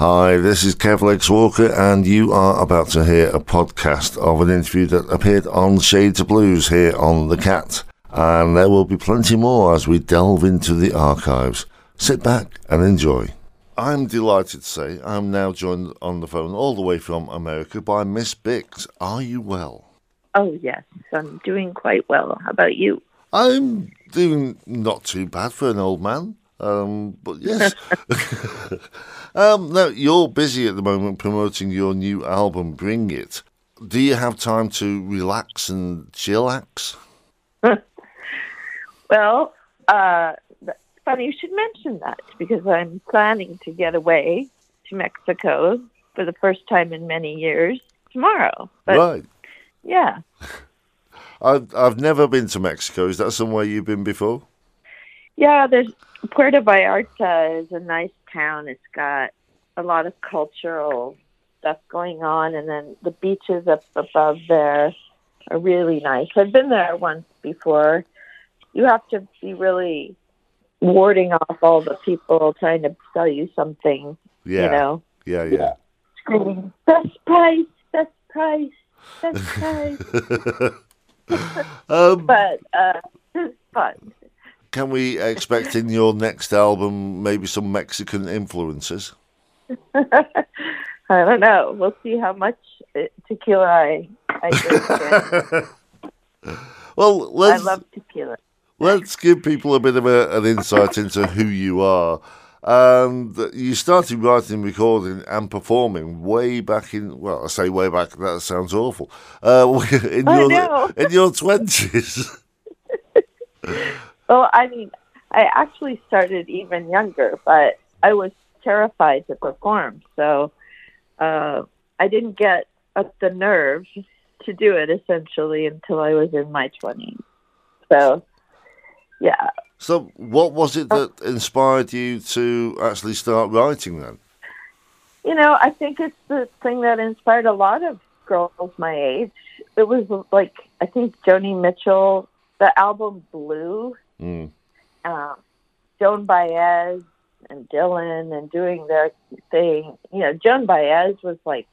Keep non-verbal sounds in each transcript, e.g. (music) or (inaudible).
Hi, this is Kev Walker, and you are about to hear a podcast of an interview that appeared on Shades of Blues here on The Cat. And there will be plenty more as we delve into the archives. Sit back and enjoy. I'm delighted to say I'm now joined on the phone all the way from America by Miss Bix. Are you well? Oh, yes, I'm doing quite well. How about you? I'm doing not too bad for an old man. Um, but yes. (laughs) um, now, you're busy at the moment promoting your new album, Bring It. Do you have time to relax and chillax? (laughs) well, uh, funny you should mention that because I'm planning to get away to Mexico for the first time in many years tomorrow. But, right. Yeah. (laughs) I've I've never been to Mexico. Is that somewhere you've been before? Yeah, there's Puerto Vallarta is a nice town. It's got a lot of cultural stuff going on, and then the beaches up above there are really nice. I've been there once before. You have to be really warding off all the people trying to sell you something. Yeah. You know. Yeah, yeah. Screaming best price, best price, best (laughs) price. (laughs) um, but uh, it's fun can we expect in your next album maybe some Mexican influences? (laughs) I don't know. We'll see how much uh, tequila I, I drink. (laughs) well, I love tequila. Let's give people a bit of a, an insight into who you are. And you started writing, recording, and performing way back in. Well, I say way back. That sounds awful. Uh, (laughs) in your in your twenties. Well, I mean, I actually started even younger, but I was terrified to perform. So uh, I didn't get up the nerve (laughs) to do it essentially until I was in my 20s. So, yeah. So, what was it that inspired you to actually start writing then? You know, I think it's the thing that inspired a lot of girls my age. It was like, I think Joni Mitchell, the album Blue Mm. Um, Joan Baez and Dylan and doing their thing. You know, Joan Baez was like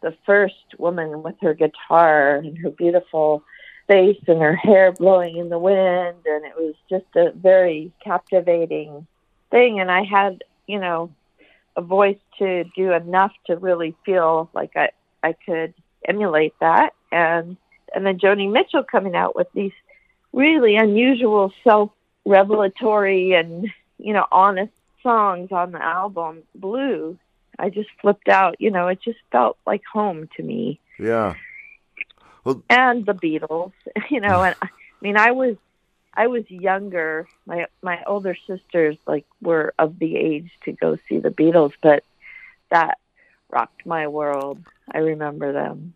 the first woman with her guitar and her beautiful face and her hair blowing in the wind. And it was just a very captivating thing. And I had, you know, a voice to do enough to really feel like I, I could emulate that. And, and then Joni Mitchell coming out with these really unusual self revelatory and you know honest songs on the album blue. I just flipped out you know it just felt like home to me. Yeah. Well, and the beatles (laughs) you know and i mean i was i was younger. My my older sisters like were of the age to go see the beatles but that rocked my world. I remember them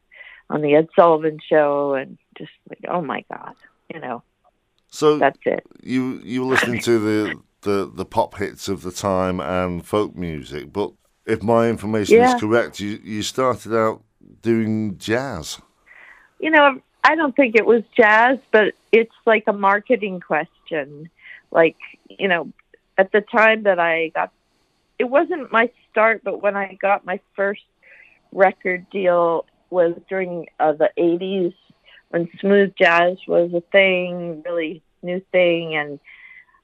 on the ed sullivan show and just like oh my god you know so that's it. You you were listening to the, the, the pop hits of the time and folk music, but if my information yeah. is correct, you you started out doing jazz. You know, I don't think it was jazz, but it's like a marketing question. Like, you know, at the time that I got it wasn't my start, but when I got my first record deal was during uh, the 80s when smooth jazz was a thing, really new thing. And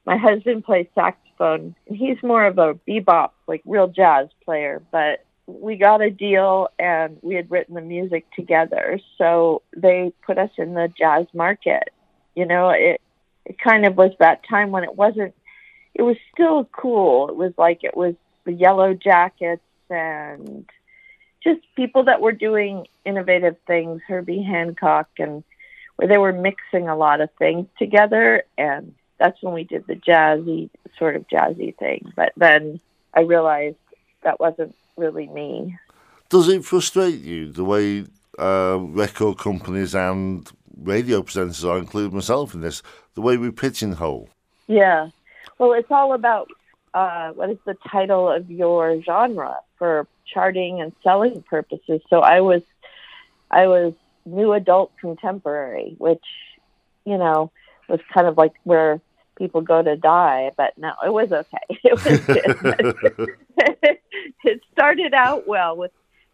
my husband plays saxophone, and he's more of a bebop, like real jazz player. But we got a deal, and we had written the music together, so they put us in the jazz market. You know, it it kind of was that time when it wasn't. It was still cool. It was like it was the Yellowjackets and just people that were doing innovative things, Herbie Hancock, and where they were mixing a lot of things together. And that's when we did the jazzy, sort of jazzy thing. But then I realized that wasn't really me. Does it frustrate you the way uh, record companies and radio presenters, I include myself in this, the way we pigeonhole? Yeah. Well, it's all about uh, what is the title of your genre for charting and selling purposes. So I was, I was new adult contemporary, which, you know, was kind of like where people go to die. But no, it was okay. (laughs) It was good. (laughs) it started out well with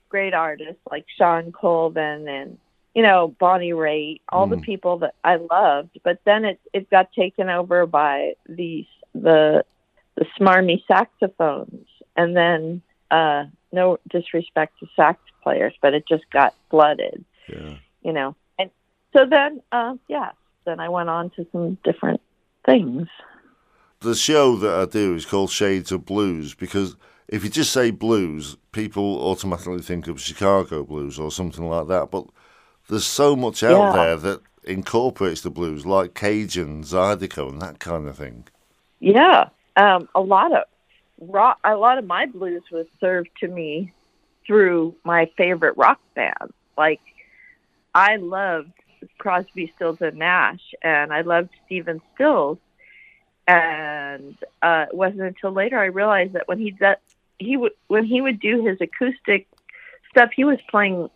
great artists like Shawn Colvin and you know Bonnie Raitt, all mm. the people that I loved. But then it it got taken over by these the the smarmy saxophones, and then uh, no disrespect to sax players, but it just got flooded. Yeah. You know, and so then uh, yeah, then I went on to some different things. The show that I do is called Shades of Blues because if you just say blues, people automatically think of Chicago blues or something like that. But there's so much out yeah. there that incorporates the blues, like Cajun, Zydeco, and that kind of thing. Yeah, um, a lot of rock, a lot of my blues was served to me through my favorite rock band. Like I loved Crosby, Stills and Nash, and I loved Stephen Stills. And uh, it wasn't until later I realized that when he did, he would when he would do his acoustic stuff, he was playing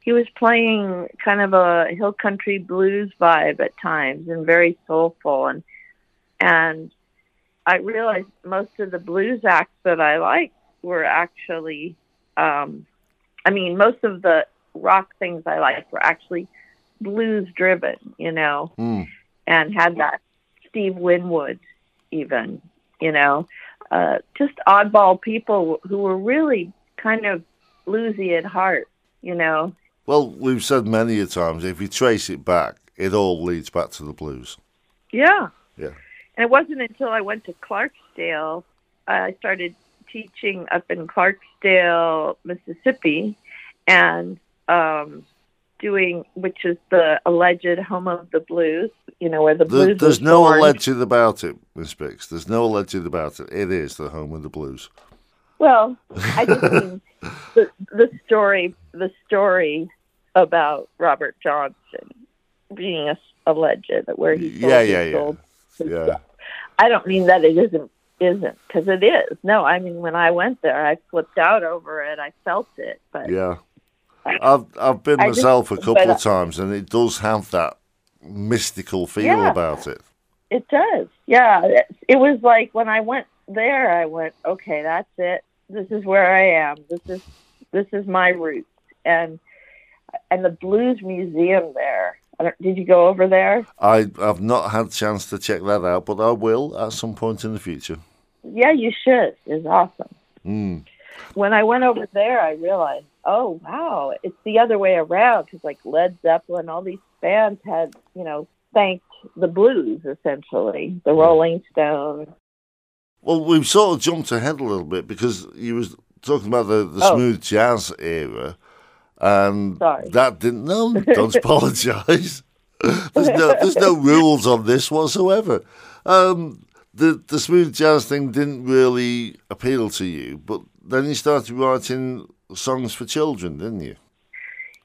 he was playing kind of a hill country blues vibe at times and very soulful and and I realized most of the blues acts that I liked were actually um I mean most of the rock things I liked were actually blues driven, you know, mm. and had that Steve Winwood even, you know uh, just oddball people who were really kind of bluesy at heart, you know. Well, we've said many a times if you trace it back, it all leads back to the blues. Yeah. And it wasn't until I went to Clarksdale, I started teaching up in Clarksdale, Mississippi, and um, doing, which is the alleged home of the blues. You know where the blues. there's no born. alleged about it, Miss Bix. There's no alleged about it. It is the home of the blues. Well, I just (laughs) mean the, the story. The story about Robert Johnson being a, legend, where he sold yeah yeah yeah sold (laughs) yeah. Stuff. I don't mean that it isn't isn't because it is. No, I mean when I went there, I flipped out over it. I felt it, but yeah. I've I've been I myself just, a couple of uh, times, and it does have that mystical feel yeah, about it. It does, yeah. It, it was like when I went there, I went, okay, that's it. This is where I am. This is this is my roots, and and the Blues Museum there. Did you go over there? I have not had a chance to check that out, but I will at some point in the future. Yeah, you should. It's awesome. Mm. When I went over there, I realized oh wow, it's the other way around because like Led Zeppelin, all these bands had you know thanked the blues essentially, the Rolling Stones. Well, we've sort of jumped ahead a little bit because you was talking about the, the oh. smooth jazz era, and Sorry. that didn't. No, don't (laughs) apologise. there's no there's no rules on this whatsoever. Um, the the smooth jazz thing didn't really appeal to you, but then you started writing songs for children, didn't you?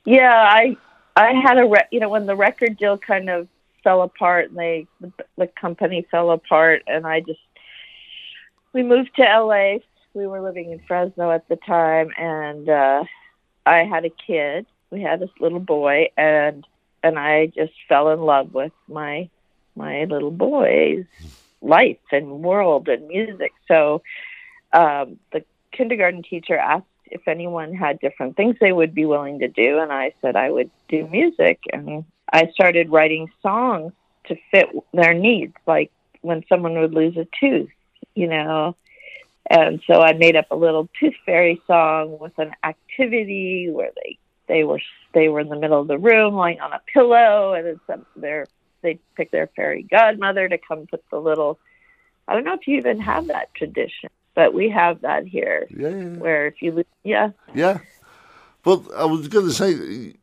Yeah, I I had a re- you know when the record deal kind of fell apart and they the, the company fell apart and I just we moved to LA. We were living in Fresno at the time and uh I had a kid. We had this little boy and and I just fell in love with my my little boy's life and world and music. So um the kindergarten teacher asked if anyone had different things they would be willing to do, and I said I would do music. And I started writing songs to fit their needs, like when someone would lose a tooth, you know. And so I made up a little tooth fairy song with an activity where they they were they were in the middle of the room lying on a pillow, and then some their they pick their fairy godmother to come put the little. I don't know if you even have that tradition but we have that here. Yeah, yeah, Where if you, yeah. Yeah. well I was going to say,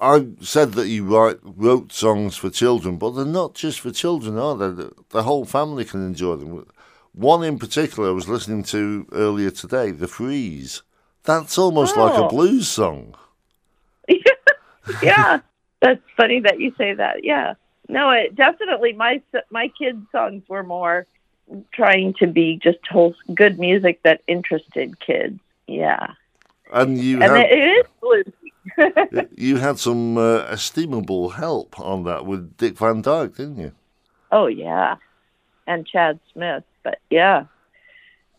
I said that you write, wrote songs for children, but they're not just for children, are they? The, the whole family can enjoy them. One in particular I was listening to earlier today, The Freeze. That's almost oh. like a oh. blues song. (laughs) yeah, that's funny that you say that. Yeah. No, it definitely my my kids' songs were more trying to be just whole good music that interested kids. Yeah. And you and had, it is bluesy. (laughs) you had some uh, estimable help on that with Dick Van Dyke, didn't you? Oh yeah, and Chad Smith. But yeah,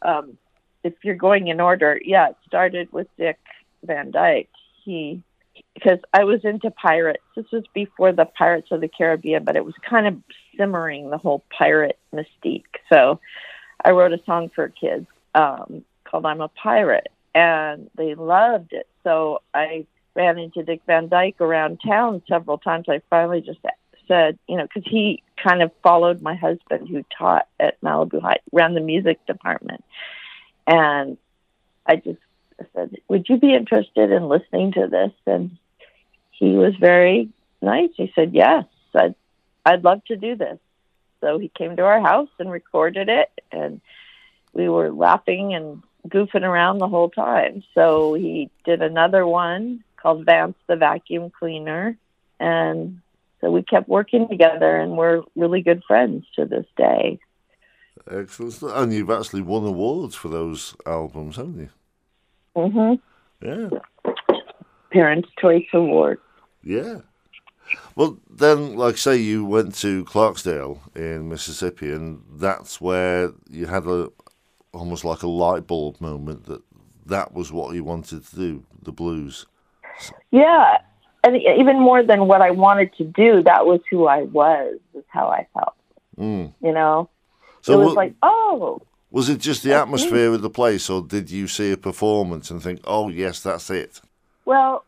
um, if you're going in order, yeah, it started with Dick Van Dyke. He because I was into pirates. This was before the Pirates of the Caribbean, but it was kind of simmering the whole pirate mystique. So I wrote a song for kids um, called "I'm a Pirate," and they loved it. So I ran into Dick Van Dyke around town several times. I finally just said, you know, because he kind of followed my husband who taught at Malibu High, ran the music department. And I just said, Would you be interested in listening to this? And he was very nice. He said, Yes, I'd, I'd love to do this. So he came to our house and recorded it. And we were laughing and goofing around the whole time. So he did another one called Vance the Vacuum Cleaner. And so we kept working together and we're really good friends to this day. Excellent. And you've actually won awards for those albums, haven't you? Mm-hmm. Yeah. Parents' Choice Award. Yeah. Well, then, like say, you went to Clarksdale in Mississippi, and that's where you had a almost like a light bulb moment that that was what you wanted to do, the blues. Yeah, and even more than what I wanted to do, that was who I was. Is how I felt. Mm. You know, So it was wa- like, oh, was it just the atmosphere of the place, or did you see a performance and think, "Oh, yes, that's it"? Well,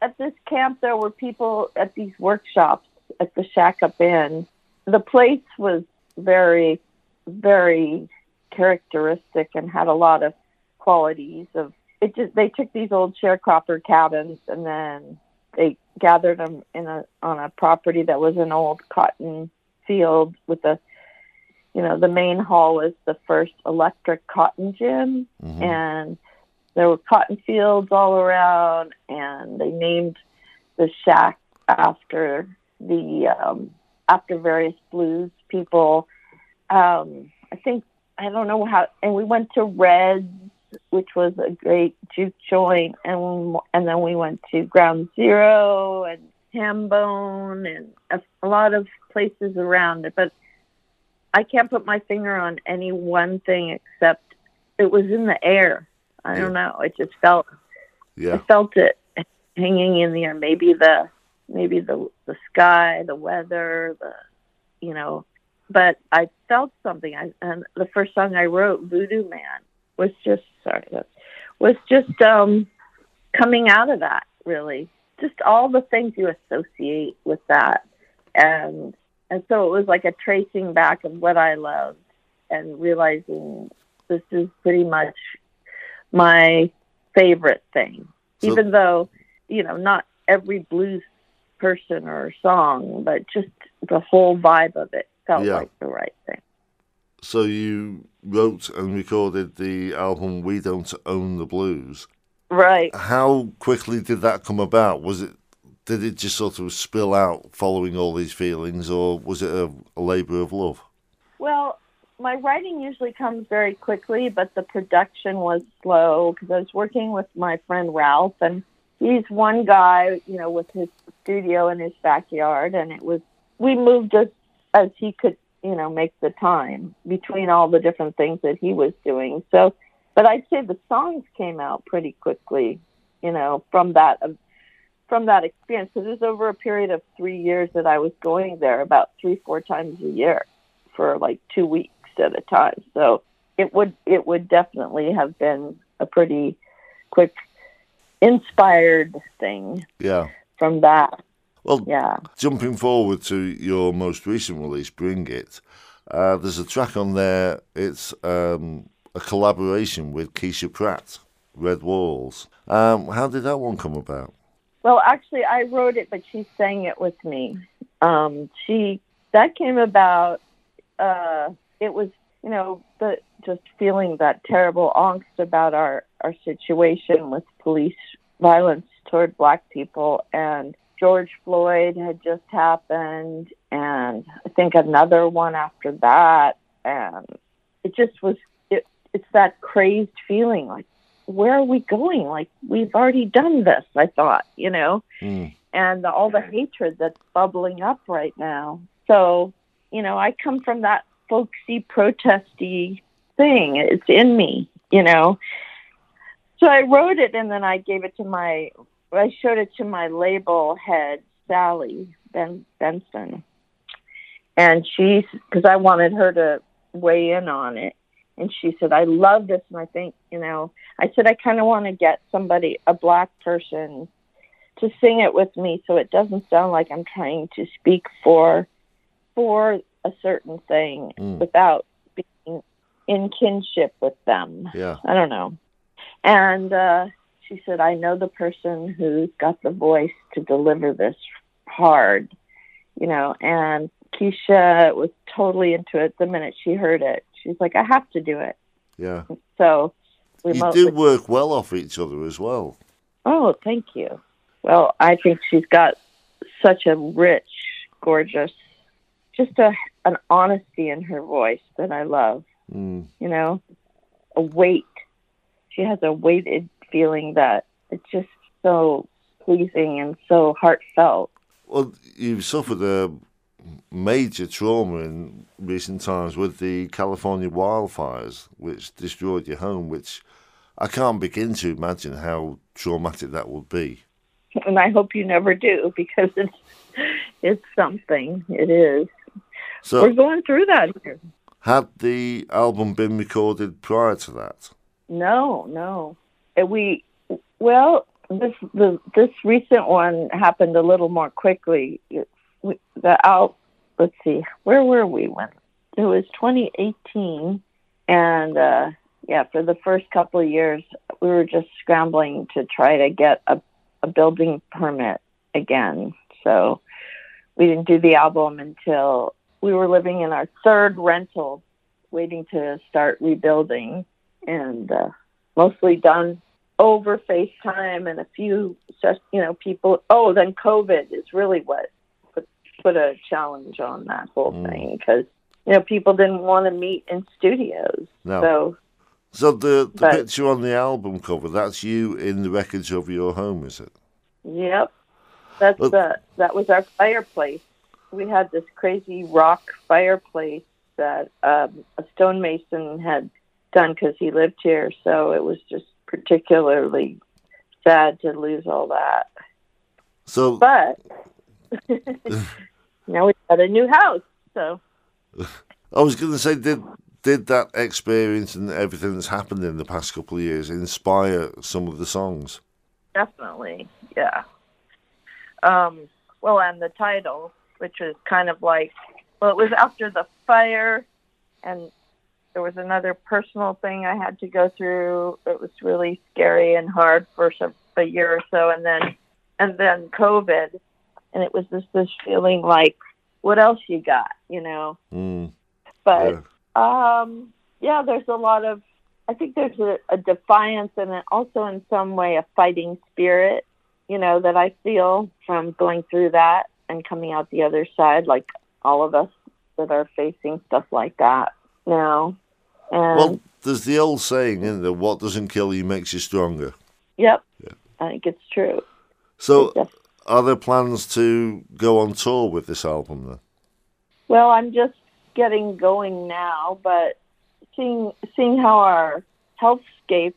at this camp, there were people at these workshops at the Shack Up Inn. The place was very, very characteristic and had a lot of qualities of it. Just they took these old sharecropper cabins and then they gathered them in a on a property that was an old cotton field with a you know the main hall was the first electric cotton gin Mhm. and there were cotton fields all around and they named the shack after the um after various blues people um i think i don't know how and we went to reds which was a great juke joint and and then we went to ground zero and hambone and a, a lot of places around it but i can't put my finger on any one thing except it was in the air I don't know. It just felt Yeah. I Yeah. felt it hanging in the air. Maybe the maybe the the sky, the weather, the you know. But I felt something. I and the first song I wrote, Voodoo Man, was just sorry, that- was just um coming out of that really. Just all the things you associate with that, and and so it was like a tracing back of what I loved and realizing this is pretty much my favorite thing. So- Even though, you know, not every blues person or song, but just the whole vibe of it felt Yeah. like the right thing. So you wrote and recorded the album "We Don't Own the Blues." Right. How quickly did that come about? Was it did it just sort of spill out following all these feelings, or was it a, a labor of love? Well, my writing usually comes very quickly, but the production was slow because I was working with my friend Ralph, and he's one guy, you know, with his studio in his backyard, and it was we moved as as he could, you know, make the time between all the different things that he was doing. So, but I'd say the songs came out pretty quickly, you know, from that um, from that experience because it was over a period of three years that I was going there about three four times a year for like two weeks at a time. So it would it would definitely have been a pretty quick inspired thing Yeah. from that. Well, Yeah. jumping forward to your most recent release, "Bring It," uh, there's a track on there. It's um, a collaboration with Keisha Pratt, Red Walls. Um, how did that one come about? Well, actually, I wrote it, but she sang it with me. Um, she that came about. Uh, it was you know the just feeling that terrible angst about our our situation with police violence toward black people and George Floyd had just happened and I think another one after that and it just was it it's that crazed feeling like where are we going like we've already done this I thought you know Mm. and all the hatred that's bubbling up right now. So, you know, I come from that folksy, protesty thing. It's in me. you know. So I wrote it and then I gave it to my, I showed it to my label head, Sally ben, Benson. And she, because I wanted her to weigh in on it. And she said, I love this. And I think, you know, I said, I kind of want to get somebody, a black person, to sing it with me so it doesn't sound like I'm trying to speak for for a certain thing Mm. without being in kinship with them. Yeah. I don't know. And uh, she said, I know the person who's got the voice to deliver this hard, you know. And Keisha was totally into it the minute she heard it. She's like, I have to do it. Yeah. So we You do work well off each other as well. Oh, thank you. Well, I think she's got such a rich, gorgeous, just a an honesty in her voice that I love. Mm. You know, a weight. She has a weighted feeling that it's just so pleasing and so heartfelt. Well, you've suffered a major trauma in recent times with the California wildfires, which destroyed your home, which I can't begin to imagine how traumatic that would be. And I hope you never do because it's it's something. It is. So, We're going through that here. had the album been recorded prior to that? No, no. We well, this the this recent one happened a little more quickly. We, the out. Let's see, where were we when it was 2018, and uh, yeah, for the first couple of years, we were just scrambling to try to get a a building permit again. So we didn't do the album until we were living in our third rental, waiting to start rebuilding and uh, mostly done over FaceTime and a few, you know, people. Oh, then COVID is really what put put a challenge on that whole Mm. thing because you know people didn't want to meet in studios. No. So So the, the But- picture on the album cover, that's you in the wreckage of your home, is it? Yep, that's Well- the that was our fireplace. We had this crazy rock fireplace that um, a stonemason had done because he lived here. So it was just particularly sad to lose all that. So But (laughs) now we've got a new house, so I was going to say, did did that experience and everything that's happened in the past couple of years inspire some of the songs? definitely, yeah. Um, well, and the title, which was kind of like, well, it was after the fire, and there was another personal thing I had to go through. It was really scary and hard for some, a year or so, and then and then COVID, and it was just this feeling like, what else you got, you know? Mm, But yeah. Um, yeah, there's a lot of. I think there's a, a defiance and then also in some way a fighting spirit, you know, that I feel from going through that and coming out the other side, like all of us that are facing stuff like that now. And Well, there's the old saying, isn't there? What doesn't kill you makes you stronger. yep, Yeah. I think it's true. So, It's are there plans to go on tour with this album then? Well, I'm just getting going now, but seeing seeing how our healthscape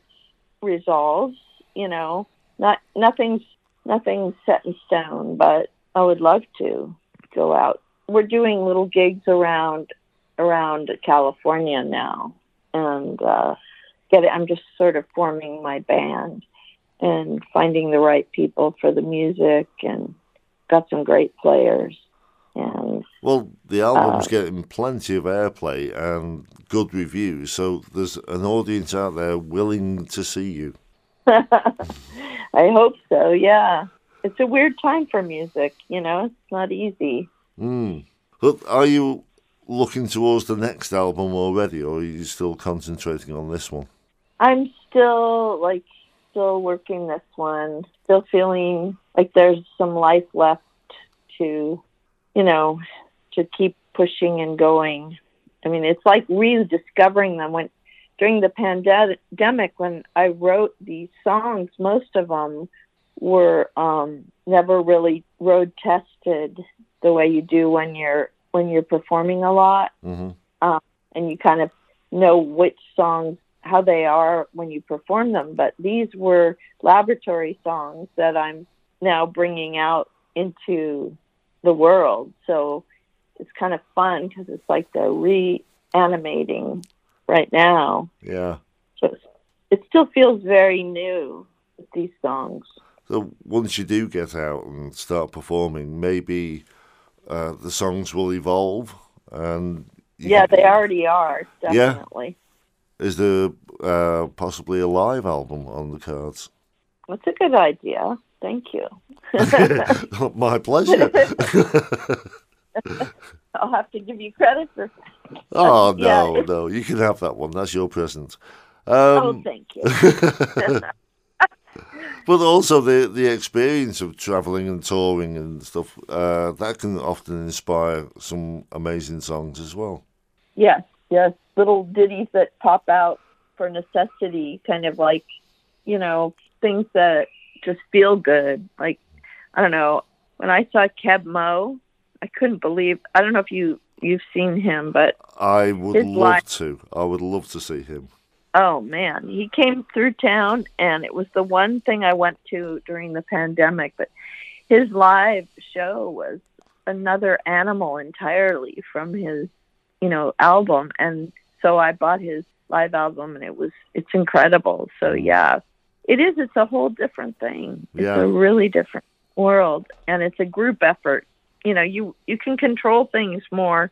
resolves, you know, not nothing's nothing's set in stone, but I would love to go out. We're doing little gigs around around California now, and uh, get it. I'm just sort of forming my band and finding the right people for the music, and got some great players. And Well, the album's Uh, getting plenty of airplay and good reviews, so there's an audience out there willing to see you. (laughs) I hope so. Yeah, it's a weird time for music. You know, it's not easy. Mm. Are you looking towards the next album already, or are you still concentrating on this one? I'm still like still working this one. Still feeling like there's some life left to, you know, to keep pushing and going. I mean, it's like rediscovering them when during the pandemic when I wrote these songs. Most of them were um, never really road tested the way you do when you're when you're performing a lot hmm and you kind of know which songs how they are when you perform them. But these were laboratory songs that I'm now bringing out into the world. So it's kind of fun because it's like the reanimating right now. Yeah. So it still feels very new with these songs. So once you do get out and start performing, maybe uh, the songs will evolve and yeah, they already are definitely. Yeah. Is there uh, possibly a live album on the cards? That's a good idea. Thank you. (laughs) My pleasure. (laughs) I'll have to give you credit for. Oh no, yeah, no, you can have that one. That's your present. Um, oh, thank you. (laughs) but also the the experience of traveling and touring and stuff uh, that can often inspire some amazing songs as well. Yes, yes, little ditties that pop out for necessity, kind of like you know things that just feel good. Like I don't know when I saw Keb Mo, I couldn't believe. I don't know if you you've seen him, but I would love life, to. I would love to see him. Oh man, he came through town, and it was the one thing I went to during the pandemic. But his live show was another animal entirely from his, you know, album, and so I bought his live album, and it was it's incredible. So yeah, it is. It's a whole different thing. It's yeah. a really different world, and it's a group effort. You know, you you can control things more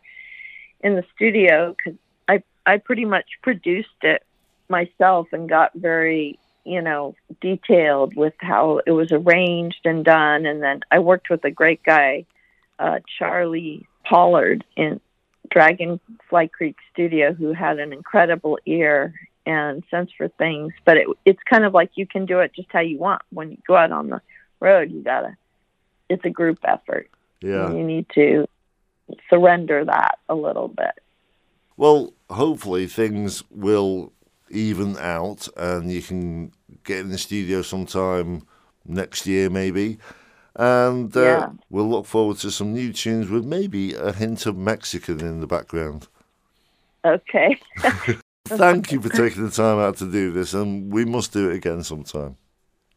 in the studio because I I pretty much produced it myself and got very you know detailed with how it was arranged and done. And then i worked with a great guy uh, charlie pollard in dragonfly creek studio who had an incredible ear and sense for things. But it, it's kind of like you can do it just how you want. When you go out on the road you gotta it's a group effort. Yeah. You need to surrender that a little bit. Well hopefully things will even out, and you can get in the studio sometime next year, maybe. And uh, yeah. we'll look forward to some new tunes with maybe a hint of Mexican in the background. Okay. (laughs) Thank you for taking the time out to do this, and we must do it again sometime.